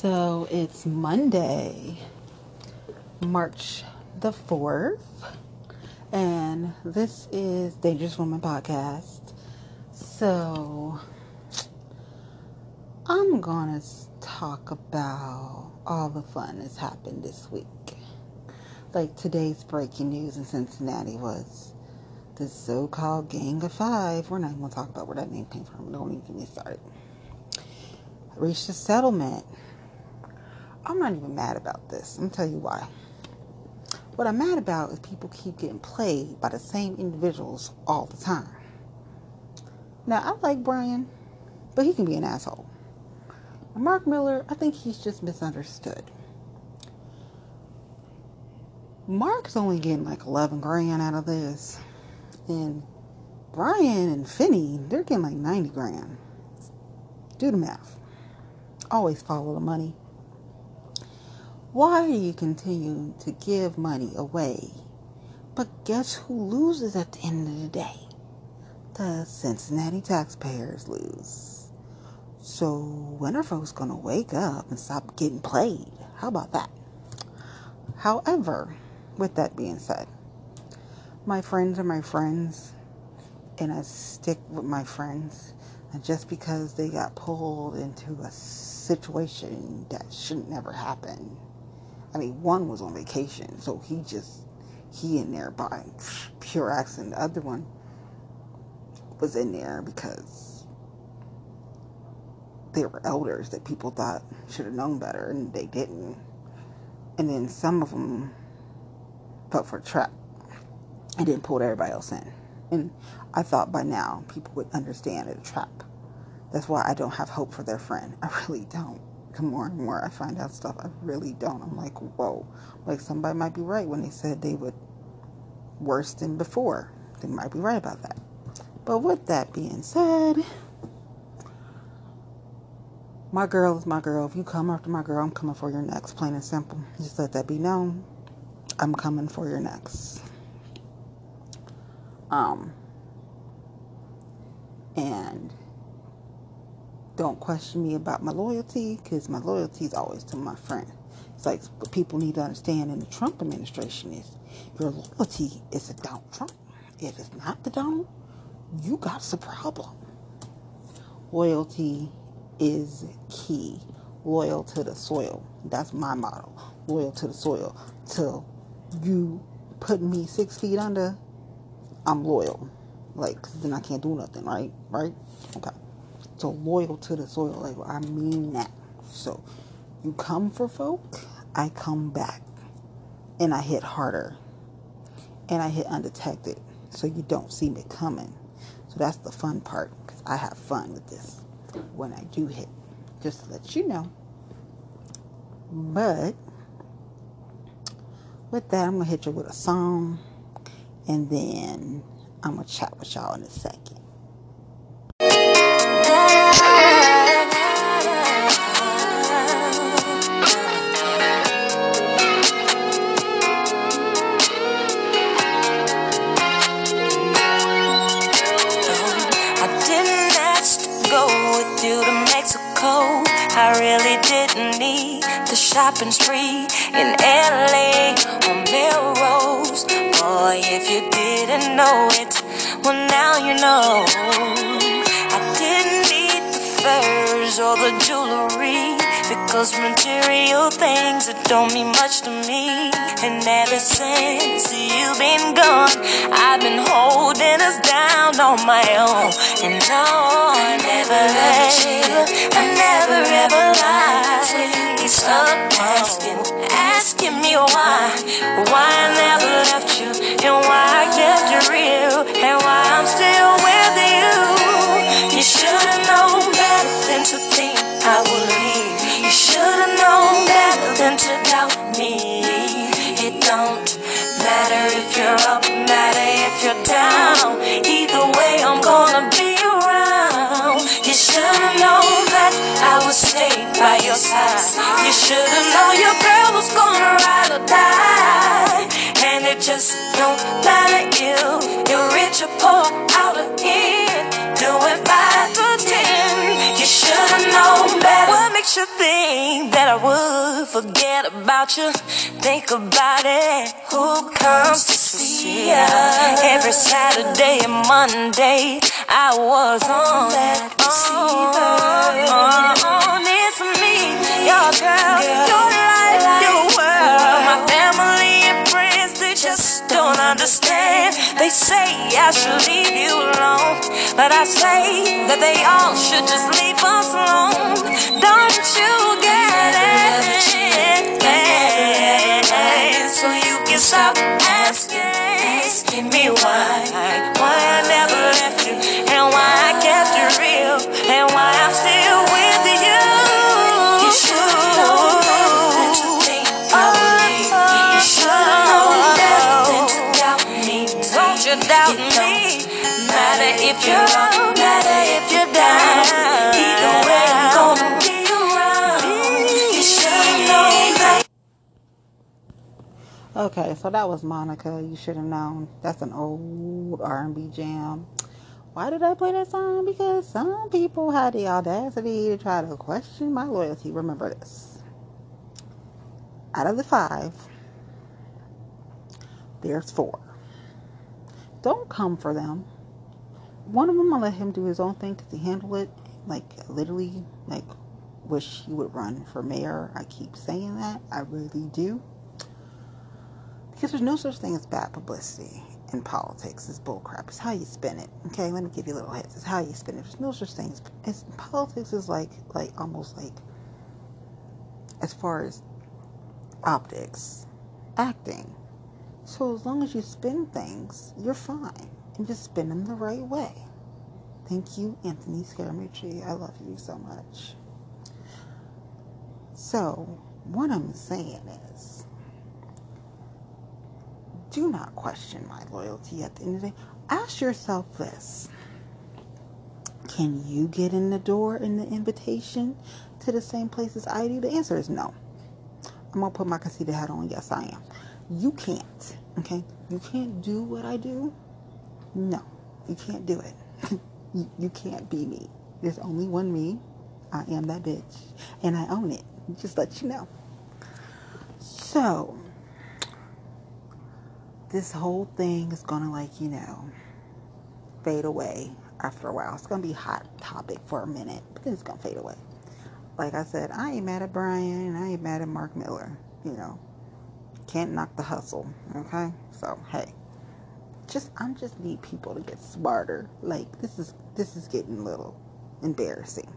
So it's Monday, March the 4th, and this is Dangerous Woman Podcast. So I'm gonna talk about all the fun that's happened this week. Like today's breaking news in Cincinnati was the so called Gang of Five. We're not even gonna talk about where that name came from. Don't even get me started. Reached a settlement I'm not even mad about this. I'm gonna tell you why. What I'm mad about is people keep getting played by the same individuals all the time. Now, I like Brian, but he can be an asshole. Mark Miller, I think he's just misunderstood. Mark's only getting like 11 grand out of this. And Brian and Finney, they're getting like 90 grand. Do the math. Always follow the money. Why do you continue to give money away? But guess who loses at the end of the day? The Cincinnati taxpayers lose. So when are folks going to wake up and stop getting played? How about that? However, with that being said, my friends are my friends, and I stick with my friends. And just because they got pulled into a situation that shouldn't never happen I mean, one was on vacation, so he just he in there by pure accident. The other one was in there because they were elders that people thought should have known better, and they didn't. And then some of them fell for a trap then pulled everybody else in. And I thought by now people would understand a trap. That's why I don't have hope for their friend. I really don't the more and more I find out stuff, I really don't. I'm like, whoa. Like somebody might be right when they said they would worse than before. They might be right about that. But with that being said, my girl is my girl. If you come after my girl, I'm coming for your next. Plain and simple. Just let that be known. I'm coming for your next. Um, and don't question me about my loyalty because my loyalty is always to my friend. It's like what people need to understand in the Trump administration is your loyalty is to Donald Trump. If it's not the Donald, you got a problem. Loyalty is key. Loyal to the soil. That's my motto. Loyal to the soil. Till you put me six feet under, I'm loyal. Like, then I can't do nothing, right? Right? Okay. So loyal to the soil. Like I mean that. So you come for folk, I come back. And I hit harder. And I hit undetected. So you don't see me coming. So that's the fun part. Because I have fun with this when I do hit. Just to let you know. But with that, I'm going to hit you with a song. And then I'm going to chat with y'all in a second. Shopping spree in LA or Melrose. Boy, if you didn't know it, well, now you know. I didn't need the furs or the jewelry because material things that don't mean much to me. And ever since you've been gone, I've been holding us down on my own. And no, I never let you, I never ever lied. Up asking, asking me why, why I never left you, and why I kept you real, and why I'm still should've known your girl was gonna ride or die. And it just don't matter if You think that I would forget about you. Think about it. Who comes to see ya? Every Saturday and Monday, I was on that receiver. On, it's me, your girl, your life, your world. My family and friends, they just don't understand. They say I should leave you alone, but I say that they all should just leave us alone. Don't you get it? So you can stop asking, asking me why, why I never Okay, so that was Monica. You should have known. That's an old R&B jam. Why did I play that song? Because some people had the audacity to try to question my loyalty. Remember this. Out of the five, there's four. Don't come for them. One of them, I let him do his own thing because he handled it. Like, literally, like, wish he would run for mayor. I keep saying that. I really do. Because there's no such thing as bad publicity in politics. It's bullcrap. It's how you spin it. Okay, let me give you a little hints. It's how you spin it. There's no such thing. As, it's, politics is like, like almost like, as far as optics, acting. So as long as you spin things, you're fine. And just spin them the right way. Thank you, Anthony Scaramucci. I love you so much. So, what I'm saying is, do not question my loyalty at the end of the day. Ask yourself this Can you get in the door in the invitation to the same place as I do? The answer is no. I'm going to put my casita hat on. Yes, I am. You can't. Okay? You can't do what I do. No, you can't do it. you, you can't be me. There's only one me. I am that bitch. And I own it. Just let you know. So, this whole thing is gonna like you know fade away after a while. It's gonna be hot topic for a minute but then it's gonna fade away. Like i said i ain't mad at brian i ain't mad at mark miller you know. Can't knock the hustle okay? So hey. Just i'm just need people to get smarter. Like this is this is getting a little embarrassing.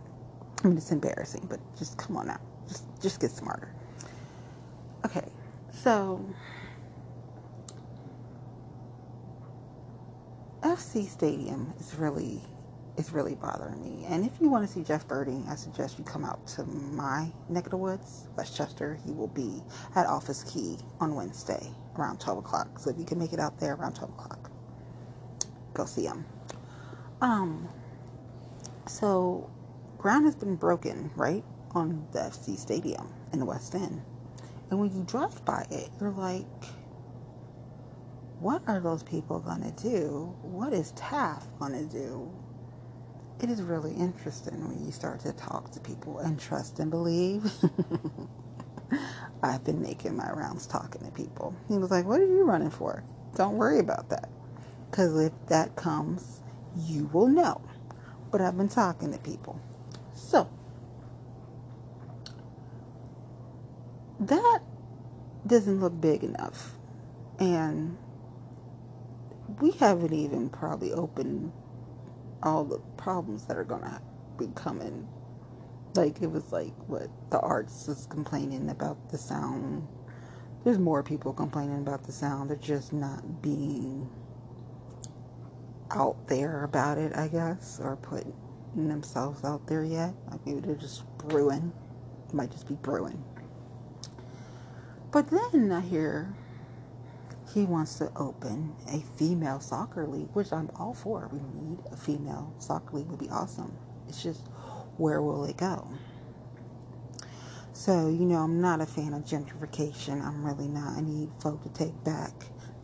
I mean it's embarrassing but just come on now. Just just get smarter. Okay so FC Stadium is really is really bothering me. And if you want to see Jeff Berding, I suggest you come out to my neck of the woods, Westchester. He will be at Office Key on Wednesday around 12 o'clock. So if you can make it out there around 12 o'clock, go see him. Um, so ground has been broken, right, on the FC Stadium in the West End. And when you drive by it, you're like, what are those people going to do? What is TAF going to do? It is really interesting when you start to talk to people and trust and believe. I've been making my rounds talking to people. He was like, What are you running for? Don't worry about that. Because if that comes, you will know. But I've been talking to people. So, that doesn't look big enough. And we haven't even probably opened all the problems that are gonna be coming. Like it was like what the arts is complaining about the sound. There's more people complaining about the sound. They're just not being out there about it, I guess, or putting themselves out there yet. Like maybe they're just brewing. It might just be brewing. But then I hear he wants to open a female soccer league, which I'm all for. We need a female soccer league would be awesome. It's just where will it go? So, you know, I'm not a fan of gentrification. I'm really not. I need folk to take back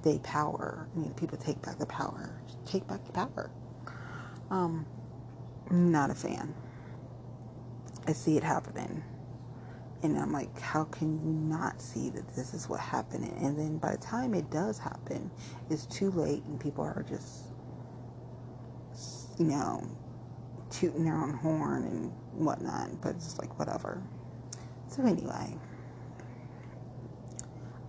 their power. I need people to take back the power. Take back the power. Um, not a fan. I see it happening And I'm like, how can you not see that this is what happened? And then by the time it does happen, it's too late and people are just, you know, tooting their own horn and whatnot. But it's like, whatever. So, anyway,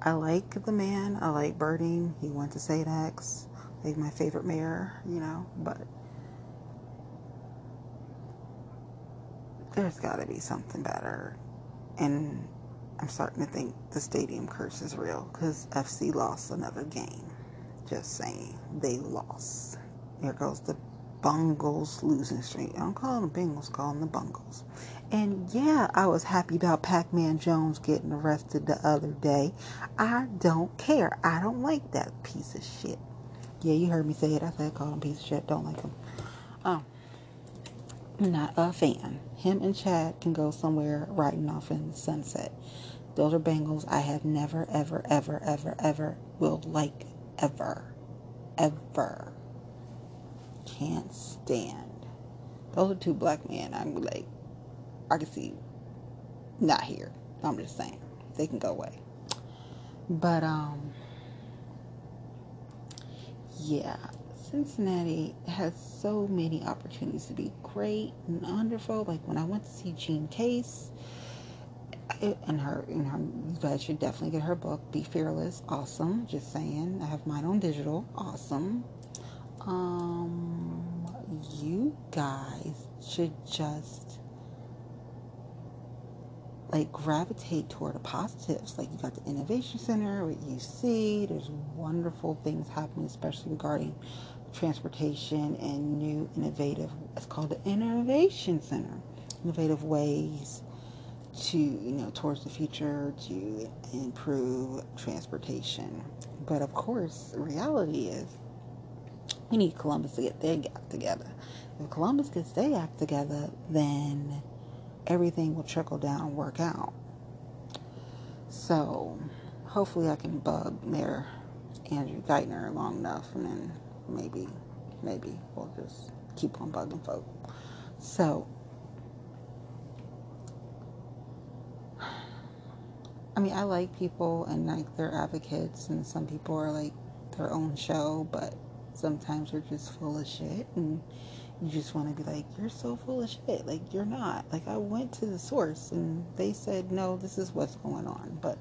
I like the man. I like Berding. He went to St. X. Like my favorite mayor, you know, but there's got to be something better. And I'm starting to think the stadium curse is real because FC lost another game. Just saying, they lost. There goes the Bungles losing streak. I don't call them Bengals, call them the Bungles. And yeah, I was happy about Pac Man Jones getting arrested the other day. I don't care. I don't like that piece of shit. Yeah, you heard me say it. I said call him piece of shit. Don't like him. Oh, not a fan. Him and Chad can go somewhere riding off in the sunset. Those are Bengals I have never, ever, ever, ever, ever will like ever, ever. Can't stand. Those are two black men. I'm like, I can see not here. I'm just saying they can go away. But um, yeah, Cincinnati has so many opportunities to be great and wonderful. Like when I went to see Jean Case, and her, and her, you guys should definitely get her book, Be Fearless. Awesome. Just saying. I have mine on digital. Awesome. Um, you guys should just like gravitate toward the positives. Like you got the Innovation Center with UC. There's wonderful things happening, especially regarding transportation and new innovative. It's called the Innovation Center. Innovative ways to you know towards the future to improve transportation. But of course, reality is we need Columbus to get their act together. If Columbus gets their act together, then everything will trickle down and work out. So hopefully I can bug Mayor Andrew Ginther long enough and then maybe, maybe we'll just keep on bugging folk. So, I mean, I like people and like they're advocates, and some people are like their own show, but sometimes they're just full of shit and you just want to be like, you're so full of shit. Like, you're not. Like, I went to the source and they said, no, this is what's going on. But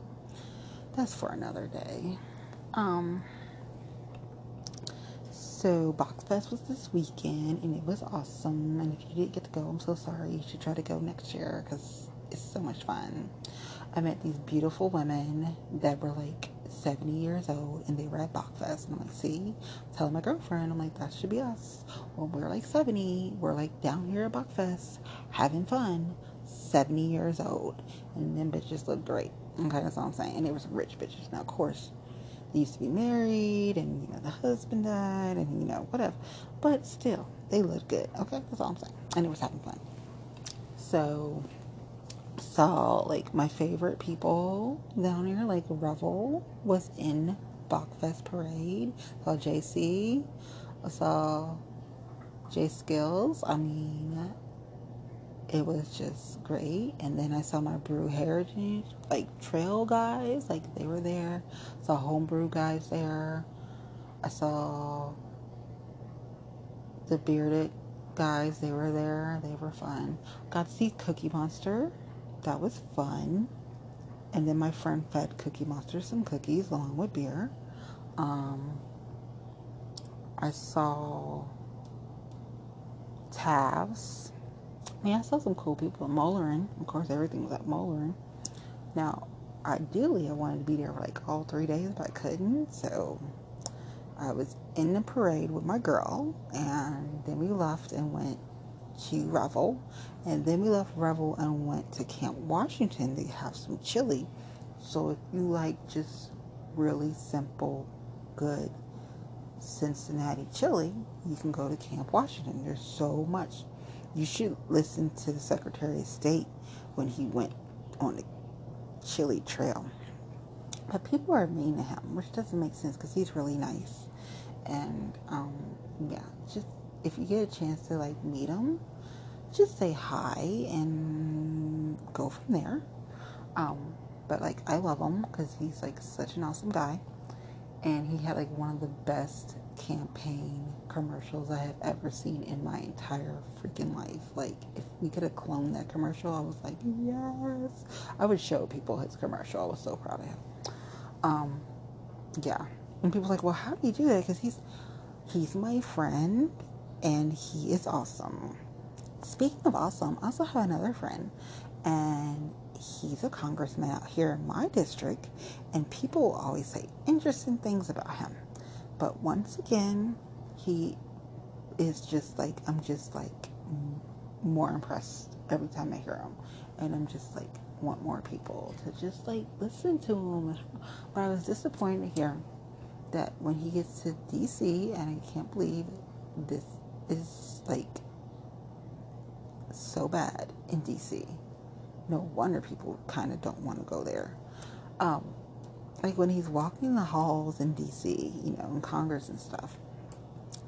that's for another day. Um, so, Bockfest was this weekend and it was awesome. And if you didn't get to go, I'm so sorry. You should try to go next year because it's so much fun. I met these beautiful women that were like 70 years old and they were at Bockfest. And I'm like, see, telling my girlfriend, I'm like, that should be us. When we're like 70, we're like down here at Bockfest having fun, 70 years old. And them bitches look great. Okay, that's all I'm saying. And were some rich bitches. Now, of course, they used to be married and, you know, the husband died and, you know, whatever. But still, they looked good. Okay, that's all I'm saying. And it was having fun. So, saw like my favorite people down here, like Revel was in Bockfest Parade. Saw JC. I saw J Skills. I mean, it was just great. And then I saw my Brew Heritage, like trail guys, like they were there. Saw homebrew guys there. I saw the bearded guys, they were there. They were fun. Got to see Cookie Monster that was fun. And then my friend fed Cookie Monster some cookies along with beer. Um, I saw Tavs. Yeah, I saw some cool people at Moerlein. Of course, everything was at Moerlein. Now, ideally, I wanted to be there for like all three days, but I couldn't. So I was in the parade with my girl, and then we left and went to Revel. And then we left Revel and went to Camp Washington to have some chili. So if you like just really simple, good Cincinnati chili, you can go to Camp Washington. There's so much. You should listen to the Secretary of State when he went on the chili trail. But people are mean to him, which doesn't make sense because he's really nice. And um, yeah, just if you get a chance to like meet him, just say hi and go from there. Um, but like I love him because he's like such an awesome guy, and he had like one of the best campaign commercials I have ever seen in my entire freaking life. Like if we could have cloned that commercial, I was like, yes. I would show people his commercial. I was so proud of him. Um, yeah. And people like, well, how do you do that? Because he's he's my friend, and he is awesome. Speaking of awesome, I also have another friend, and he's a congressman out here in my district, and people always say interesting things about him. But once again, he is just like, I'm just like more impressed every time I hear him. And I'm just like, want more people to just like listen to him. But I was disappointed to hear that when he gets to DC, and I can't believe this is like so bad in DC. No wonder people kind of don't want to go there. Um, like when he's walking the halls in DC, you know, in Congress and stuff,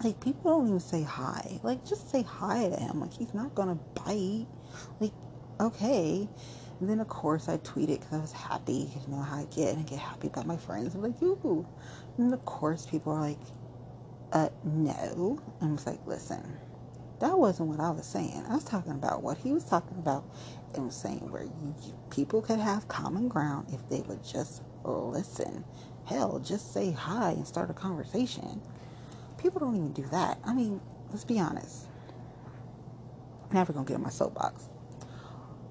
like people don't even say hi. Like just say hi to him. Like he's not gonna bite. Like okay. And then of course I tweeted because I was happy. You know how I get and I get happy about my friends. I'm like yoo. And of course people are like, uh, no. And I was like, listen, that wasn't what I was saying. I was talking about what he was talking about and was saying where you, people could have common ground if they would just listen. Hell, just say hi and start a conversation. People don't even do that. I mean, let's be honest. Never gonna get in my soapbox.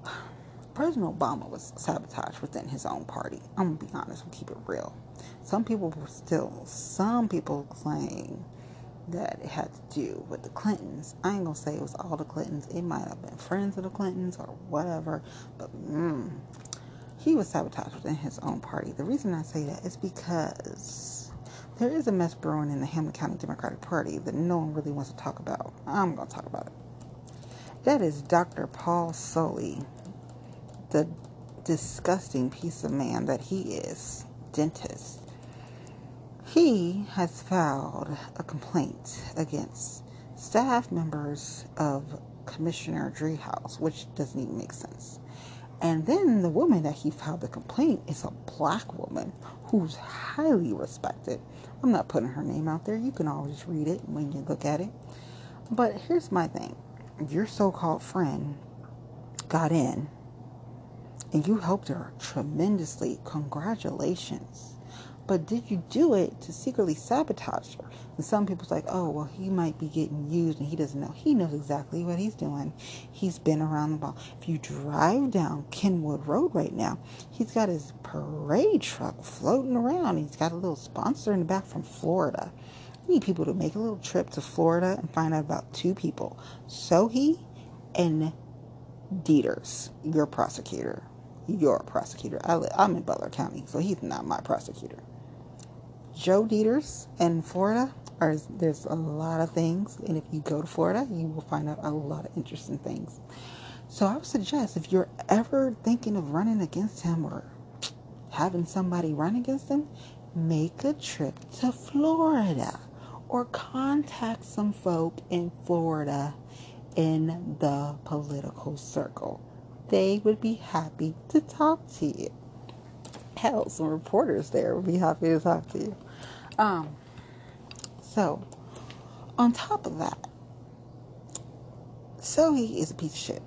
President Obama was sabotaged within his own party. I'm gonna be honest, we'll keep it real. Some people were still, some people claim that it had to do with the Clintons. I ain't gonna say it was all the Clintons. It might have been friends of the Clintons or whatever, but mm, he was sabotaged within his own party. The reason I say that is because there is a mess brewing in the Hamilton County Democratic Party that no one really wants to talk about. I'm gonna talk about it. That is Dr. Paul Sully, the disgusting piece of man that he is, dentist he has filed a complaint against staff members of Commissioner Driehaus, which doesn't even make sense. And then the woman that he filed the complaint is a black woman who's highly respected. I'm not putting her name out there. You can always read it when you look at it. But here's my thing your so called friend got in and you helped her tremendously. Congratulations. But did you do it to secretly sabotage her? And some people's like, oh, well, he might be getting used and he doesn't know. He knows exactly what he's doing. He's been around the ball. If you drive down Kenwood Road right now, he's got his parade truck floating around. He's got a little sponsor in the back from Florida. You need people to make a little trip to Florida and find out about two people Sohi and Deters, your prosecutor. Your prosecutor. I, live, I'm in Butler County, so he's not my prosecutor. Joe Deters in Florida are there's a lot of things, and if you go to Florida, you will find out a lot of interesting things. So I would suggest if you're ever thinking of running against him or having somebody run against him, make a trip to Florida or contact some folk in Florida in the political circle. They would be happy to talk to you. Hell, some reporters there would be happy to talk to you. Um, so, on top of that, so he is a piece of shit.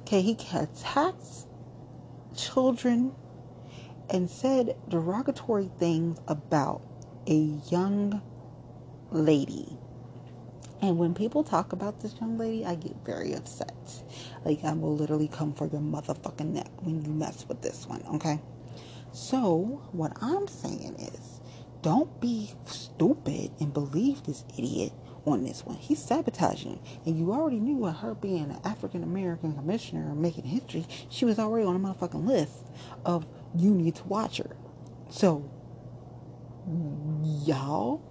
Okay, he attacks children and said derogatory things about a young lady. And when people talk about this young lady, I get very upset. Like, I will literally come for your motherfucking neck when you mess with this one, okay? So, what I'm saying is, don't be stupid and believe this idiot on this one. He's sabotaging. And you already knew with her being an African American commissioner and making history, she was already on a motherfucking list of you need to watch her. So, y'all,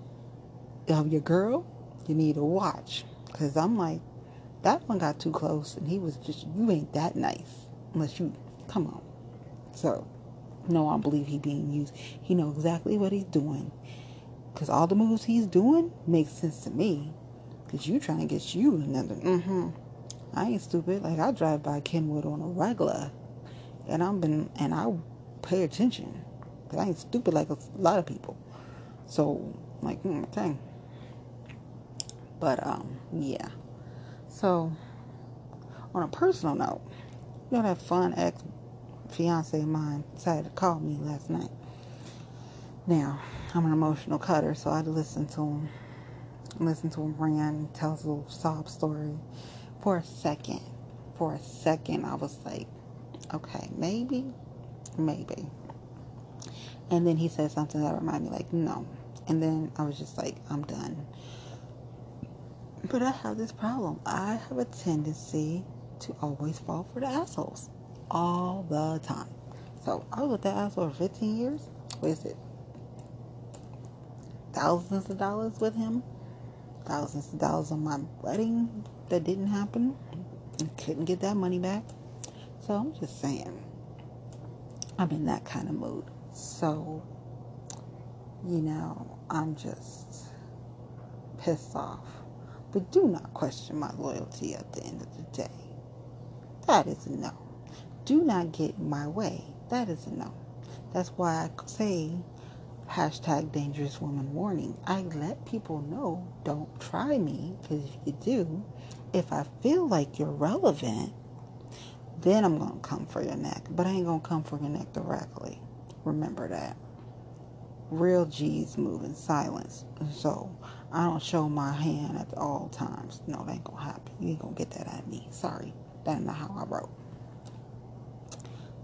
of your girl, you need to watch. Because I'm like, that one got too close and he was just, you ain't that nice. Unless you, come on. So, no, I believe he being used. He know exactly what he's doing. Cause all the moves he's doing makes sense to me. Cause you trying to get you another. Mm-hmm. I ain't stupid. Like I drive by Kenwood on a regular, and I'm been and I pay attention because I ain't stupid like a lot of people. So like, hmm, okay. But um, yeah. So on a personal note, you know that fun ex fiance of mine decided to call me last night. Now, I'm an emotional cutter, so I listen to him. Listen to him rant, tell his little sob story. For a second, for a second, I was like, okay, maybe, maybe. And then he said something that reminded me, like, no. And then I was just like, I'm done. But I have this problem. I have a tendency to always fall for the assholes all the time. So I was with that asshole for 15 years. What is it? Thousands of dollars with him. Thousands of dollars on my wedding that didn't happen. And couldn't get that money back. So I'm just saying. I'm in that kind of mood. So, you know, I'm just pissed off. But do not question my loyalty at the end of the day. That is a no. Do not get in my way. That is a no. That's why I say hashtag dangerous woman warning. I let people know don't try me because if you do, if I feel like you're relevant, then I'm going to come for your neck. But I ain't going to come for your neck directly. Remember that. Real G's move in silence. So I don't show my hand at all times. No, that ain't going to happen. You ain't going to get that at me. Sorry. That's not how I wrote.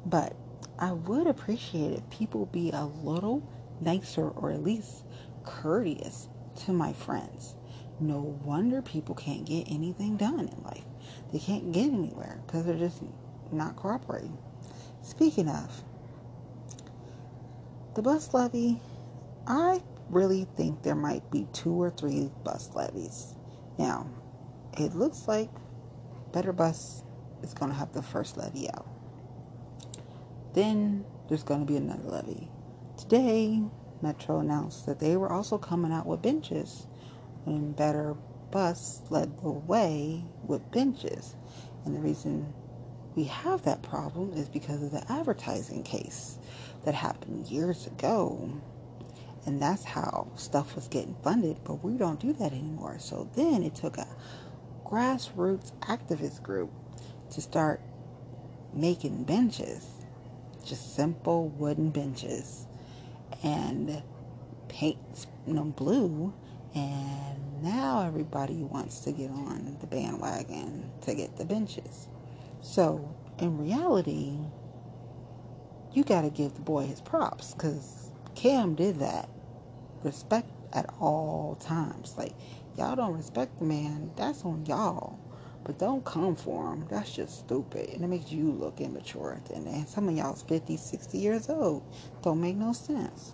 But I would appreciate if people be a little nicer or at least courteous to my friends. No wonder people can't get anything done in life. They can't get anywhere because they're just not cooperating. Speaking of, the bus levy, I really think there might be two or three bus levies. Now, it looks like Better Bus is going to have the first levy out. Then there's going to be another levy. Today, Metro announced that they were also coming out with benches, and Better Bus led the way with benches. And the reason we have that problem is because of the advertising case that happened years ago. And that's how stuff was getting funded, but we don't do that anymore. So then it took a grassroots activist group to start making benches, just simple wooden benches, and paint them blue. And now everybody wants to get on the bandwagon to get the benches. So in reality, you got to give the boy his props because Cam did that. Respect at all times. Like, y'all don't respect the man, that's on y'all. But don't come for him. That's just stupid. And it makes you look immature. And some of y'all's 50, 60 years old. Don't make no sense.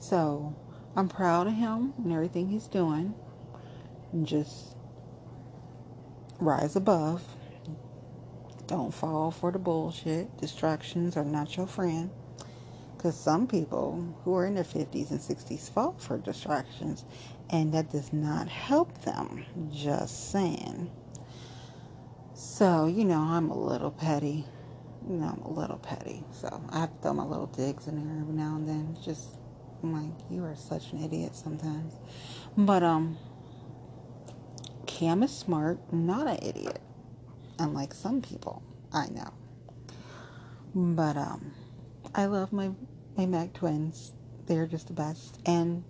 So, I'm proud of him and everything he's doing. And just rise above. Don't fall for the bullshit. Distractions are not your friend. Because some people who are in their 50s and 60s fall for distractions, and that does not help them. Just saying. So, you know, I'm a little petty. You know, I'm a little petty. So, I have to throw my little digs in there every now and then. Just, I'm like, you are such an idiot sometimes. But, um, Cam is smart, not an idiot. Unlike some people I know. But, um, I love my my Mac twins. They're just the best. And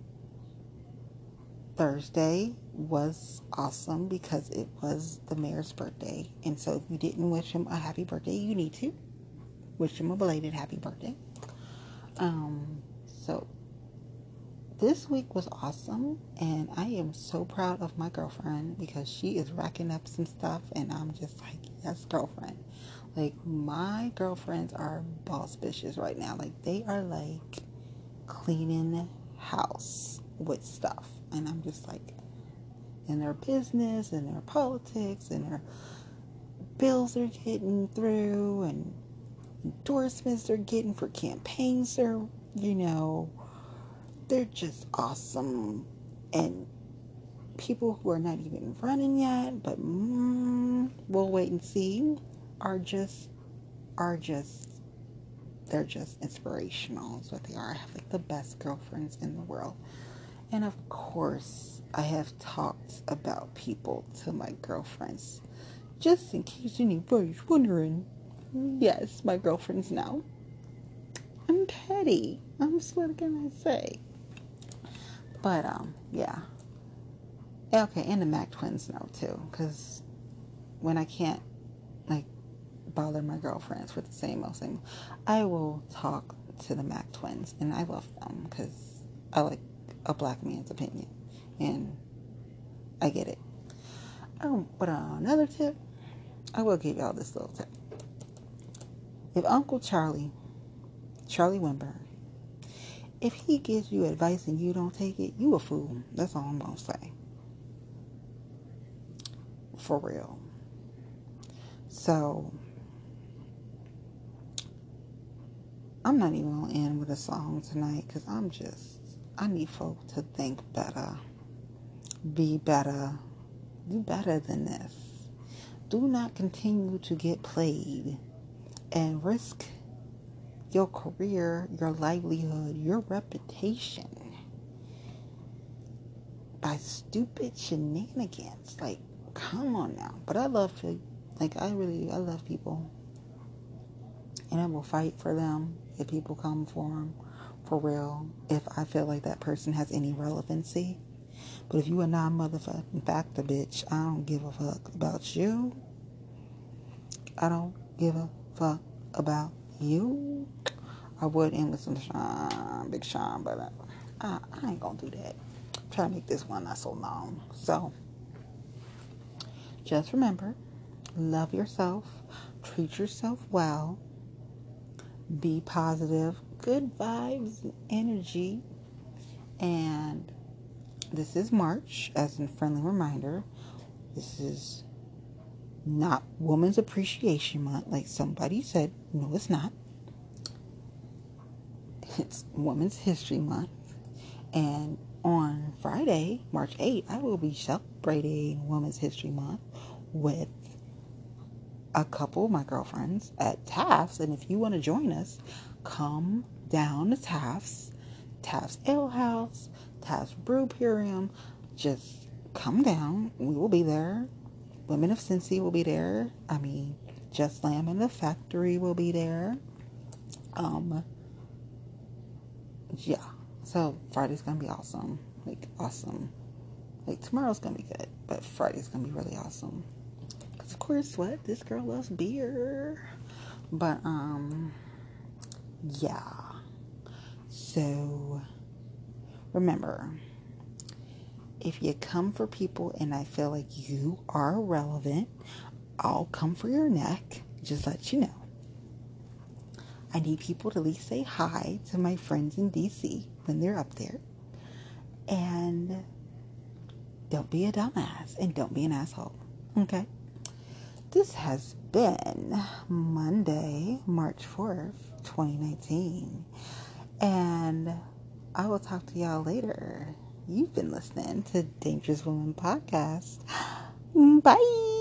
Thursday was awesome because it was the mayor's birthday. And so if you didn't wish him a happy birthday, you need to. Wish him a belated happy birthday. Um, so this week was awesome and I am so proud of my girlfriend because she is racking up some stuff and I'm just like, yes, girlfriend. Like my girlfriends are boss bitches right now. Like they are like cleaning house with stuff. And I'm just like in their business and their politics and their bills are getting through and endorsements they're getting for campaigns they're you know they're just awesome and people who are not even running yet but mm, we'll wait and see are just are just they're just inspirational is what they are. I have like the best girlfriends in the world. And of course, I have talked about people to my girlfriends. Just in case anybody's wondering. Yes, my girlfriends know. I'm petty. I'm just what can I say? But um, yeah. Okay, and the Mac twins know too, because when I can't bother my girlfriends with the same old same, I will talk to the Mac twins, and I love them because I like a black man's opinion, and I get it. Oh, but another tip, I will give y'all this little tip. If Uncle Charlie, Charlie Winburn, if he gives you advice and you don't take it, you a fool. That's all I'm gonna say. For real. So I'm not even gonna end with a song tonight because I'm just I need folk to think better, be better, do better than this. Do not continue to get played and risk your career, your livelihood, your reputation by stupid shenanigans. Like, come on now. But I love to, like, I really, I love people. And I will fight for them if people come for them for real if I feel like that person has any relevancy. But if you a motherfucking factor, bitch, I don't give a fuck about you. I don't give a fuck about you. I would end with some Sean, Big Sean, but uh, I, I ain't gonna do that. Try to make this one not so long. So, just remember love yourself, treat yourself well, be positive, good vibes energy. And this is March, as a friendly reminder. This is not Women's Appreciation Month, like somebody said. No, it's not. It's Women's History Month. And on Friday, March 8th, I will be celebrating Women's History Month with a couple of my girlfriends at Taft's. And if you want to join us, come down to Taft's, Taft's Ale House, Taft's Brewpourium. Just come down. We will be there. Women of Cincy will be there. I mean, Just Lamb and the Factory will be there. Um, yeah. So Friday's gonna be awesome. Like awesome. Like tomorrow's gonna be good, but Friday's gonna be really awesome. Course, what this girl loves beer. But um, yeah. So remember, if you come for people and I feel like you are relevant, I'll come for your neck. Just let you know. I need people to at least say hi to my friends in DC when they're up there. And don't be a dumbass and don't be an asshole. Okay? This has been Monday, March 4th, 2019. And I will talk to y'all later. You've been listening to Dangerous Woman Podcast. Bye.